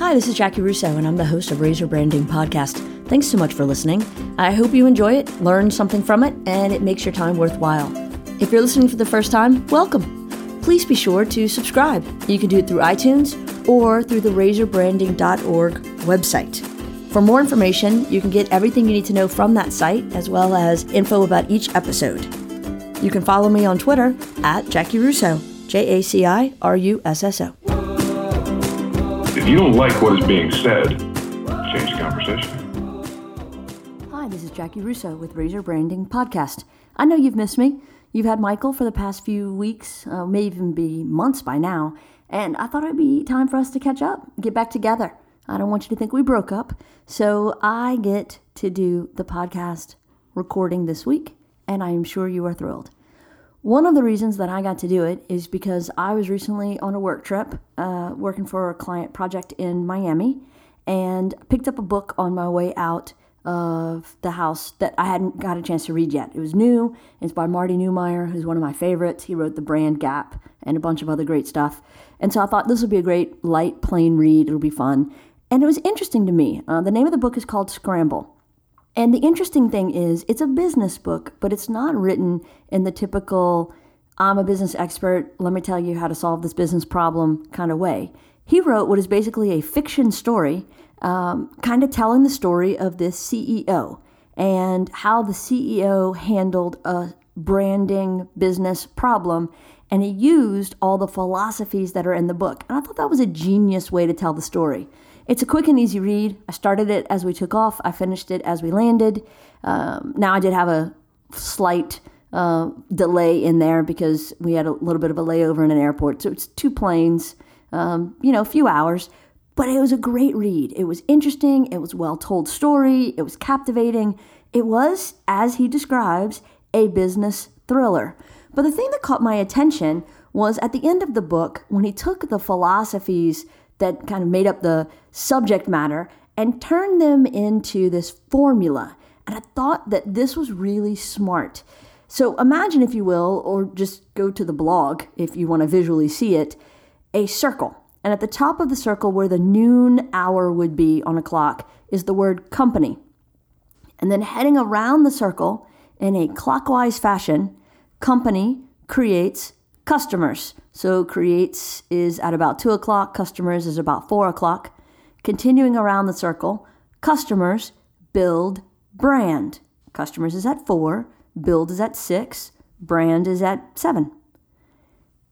Hi, this is Jaci Russo, and I'm the host of Razor Branding Podcast. Thanks so much for listening. I hope you enjoy it, learn something from it, and it makes your time worthwhile. If you're listening for the first time, welcome. Please be sure to subscribe. You can do it through iTunes or through the razorbranding.org website. For more information, you can get everything you need to know from that site, as well as info about each episode. You can follow me on Twitter at Jaci Russo, J A C I R U S S O. If you don't like what is being said, change the conversation. Hi, this is Jaci Russo with Razor Branding Podcast. I know you've missed me. You've had Michael for the past few weeks, uh, may even be months by now, and I thought it'd be time for us to catch up, get back together. I don't want you to think we broke up, so I get to do the podcast recording this week, and I am sure you are thrilled. One of the reasons that I got to do it is because I was recently on a work trip, uh, working for a client project in Miami, and picked up a book on my way out of the house that I hadn't got a chance to read yet. It was new. It's by Marty Neumeier, who's one of my favorites. He wrote The Brand Gap and a bunch of other great stuff. And so I thought this would be a great, light, plain read. It'll be fun. And it was interesting to me. Uh, the name of the book is called Scramble. And the interesting thing is, it's a business book, but it's not written in the typical, I'm a business expert, let me tell you how to solve this business problem kind of way. He wrote what is basically a fiction story, um, kind of telling the story of this CEO and how the CEO handled a branding business problem. And he used all the philosophies that are in the book. And I thought that was a genius way to tell the story. It's a quick and easy read. I started it as we took off, I finished it as we landed. Um, now, I did have a slight uh, delay in there because we had a little bit of a layover in an airport. So it's two planes, um, you know, a few hours. But it was a great read. It was interesting. It was well told story. It was captivating. It was, as he describes, a business thriller. But the thing that caught my attention was at the end of the book when he took the philosophies that kind of made up the subject matter and turn them into this formula. And I thought that this was really smart. So imagine, if you will, or just go to the blog if you want to visually see it, a circle. And at the top of the circle, where the noon hour would be on a clock, is the word company. And then heading around the circle in a clockwise fashion, company creates customers. So creates is at about two o'clock, customers is about four o'clock. Continuing around the circle, customers build brand. Customers is at four, build is at six, brand is at seven.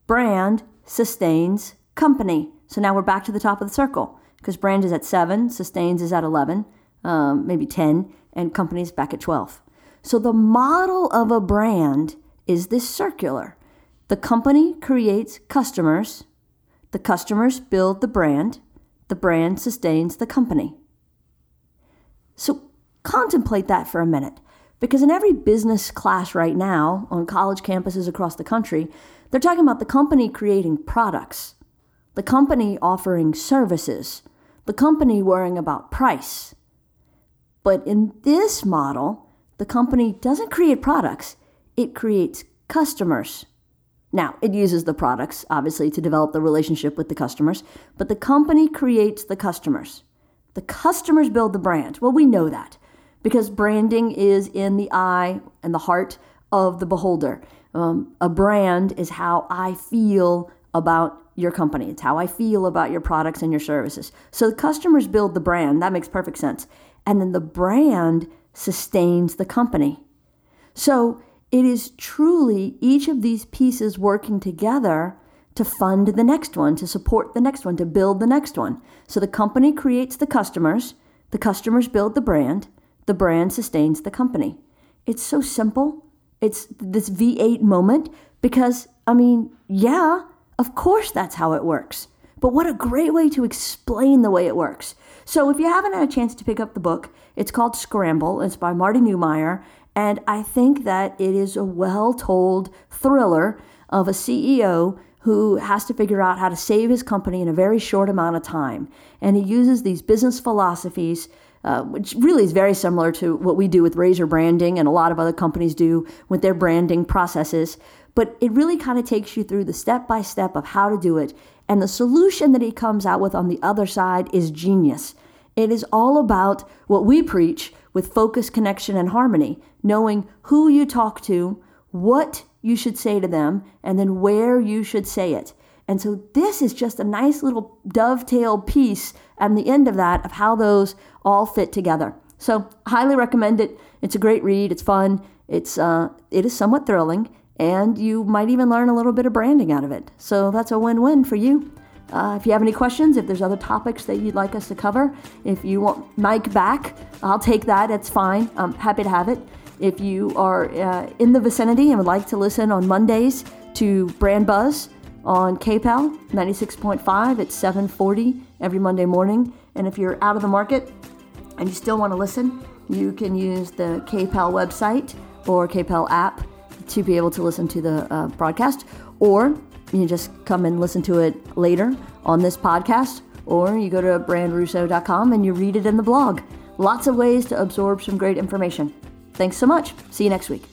Brand sustains company. So now we're back to the top of the circle because brand is at seven, sustains is at 11, um, maybe 10, and company is back at 12. So the model of a brand is this circular. The company creates customers, the customers build the brand, the brand sustains the company. So contemplate that for a minute. Because in every business class right now on college campuses across the country, they're talking about the company creating products, the company offering services, the company worrying about price. But in this model, the company doesn't create products, it creates customers. Now, it uses the products, obviously, to develop the relationship with the customers, but the company creates the customers. The customers build the brand. Well, we know that because branding is in the eye and the heart of the beholder. Um, a brand is how I feel about your company, it's how I feel about your products and your services. So the customers build the brand. That makes perfect sense. And then the brand sustains the company. So it is truly each of these pieces working together to fund the next one, to support the next one, to build the next one. So the company creates the customers, the customers build the brand, the brand sustains the company. It's so simple. It's this V8 moment because, I mean, yeah, of course that's how it works. But what a great way to explain the way it works. So, if you haven't had a chance to pick up the book, it's called Scramble. It's by Marty Neumeier, and I think that it is a well told thriller of a CEO who has to figure out how to save his company in a very short amount of time. And he uses these business philosophies, uh, which really is very similar to what we do with Razor branding and a lot of other companies do with their branding processes. But it really kind of takes you through the step by step of how to do it. And the solution that he comes out with on the other side is genius. It is all about what we preach with focus, connection, and harmony, knowing who you talk to, what you should say to them, and then where you should say it. And so this is just a nice little dovetail piece at the end of that of how those all fit together. So highly recommend it. It's a great read. It's fun. It's uh, it is somewhat thrilling, and you might even learn a little bit of branding out of it. So that's a win-win for you. Uh, if you have any questions, if there's other topics that you'd like us to cover, if you want Mike back, I'll take that. It's fine. I'm happy to have it. If you are uh, in the vicinity and would like to listen on Mondays to Brand Buzz on KPEL 96.5 at 7:40 every Monday morning, and if you're out of the market and you still want to listen, you can use the KPEL website or KPEL app to be able to listen to the uh, broadcast, or you just come and listen to it later on this podcast, or you go to brandrusso.com and you read it in the blog. Lots of ways to absorb some great information. Thanks so much. See you next week.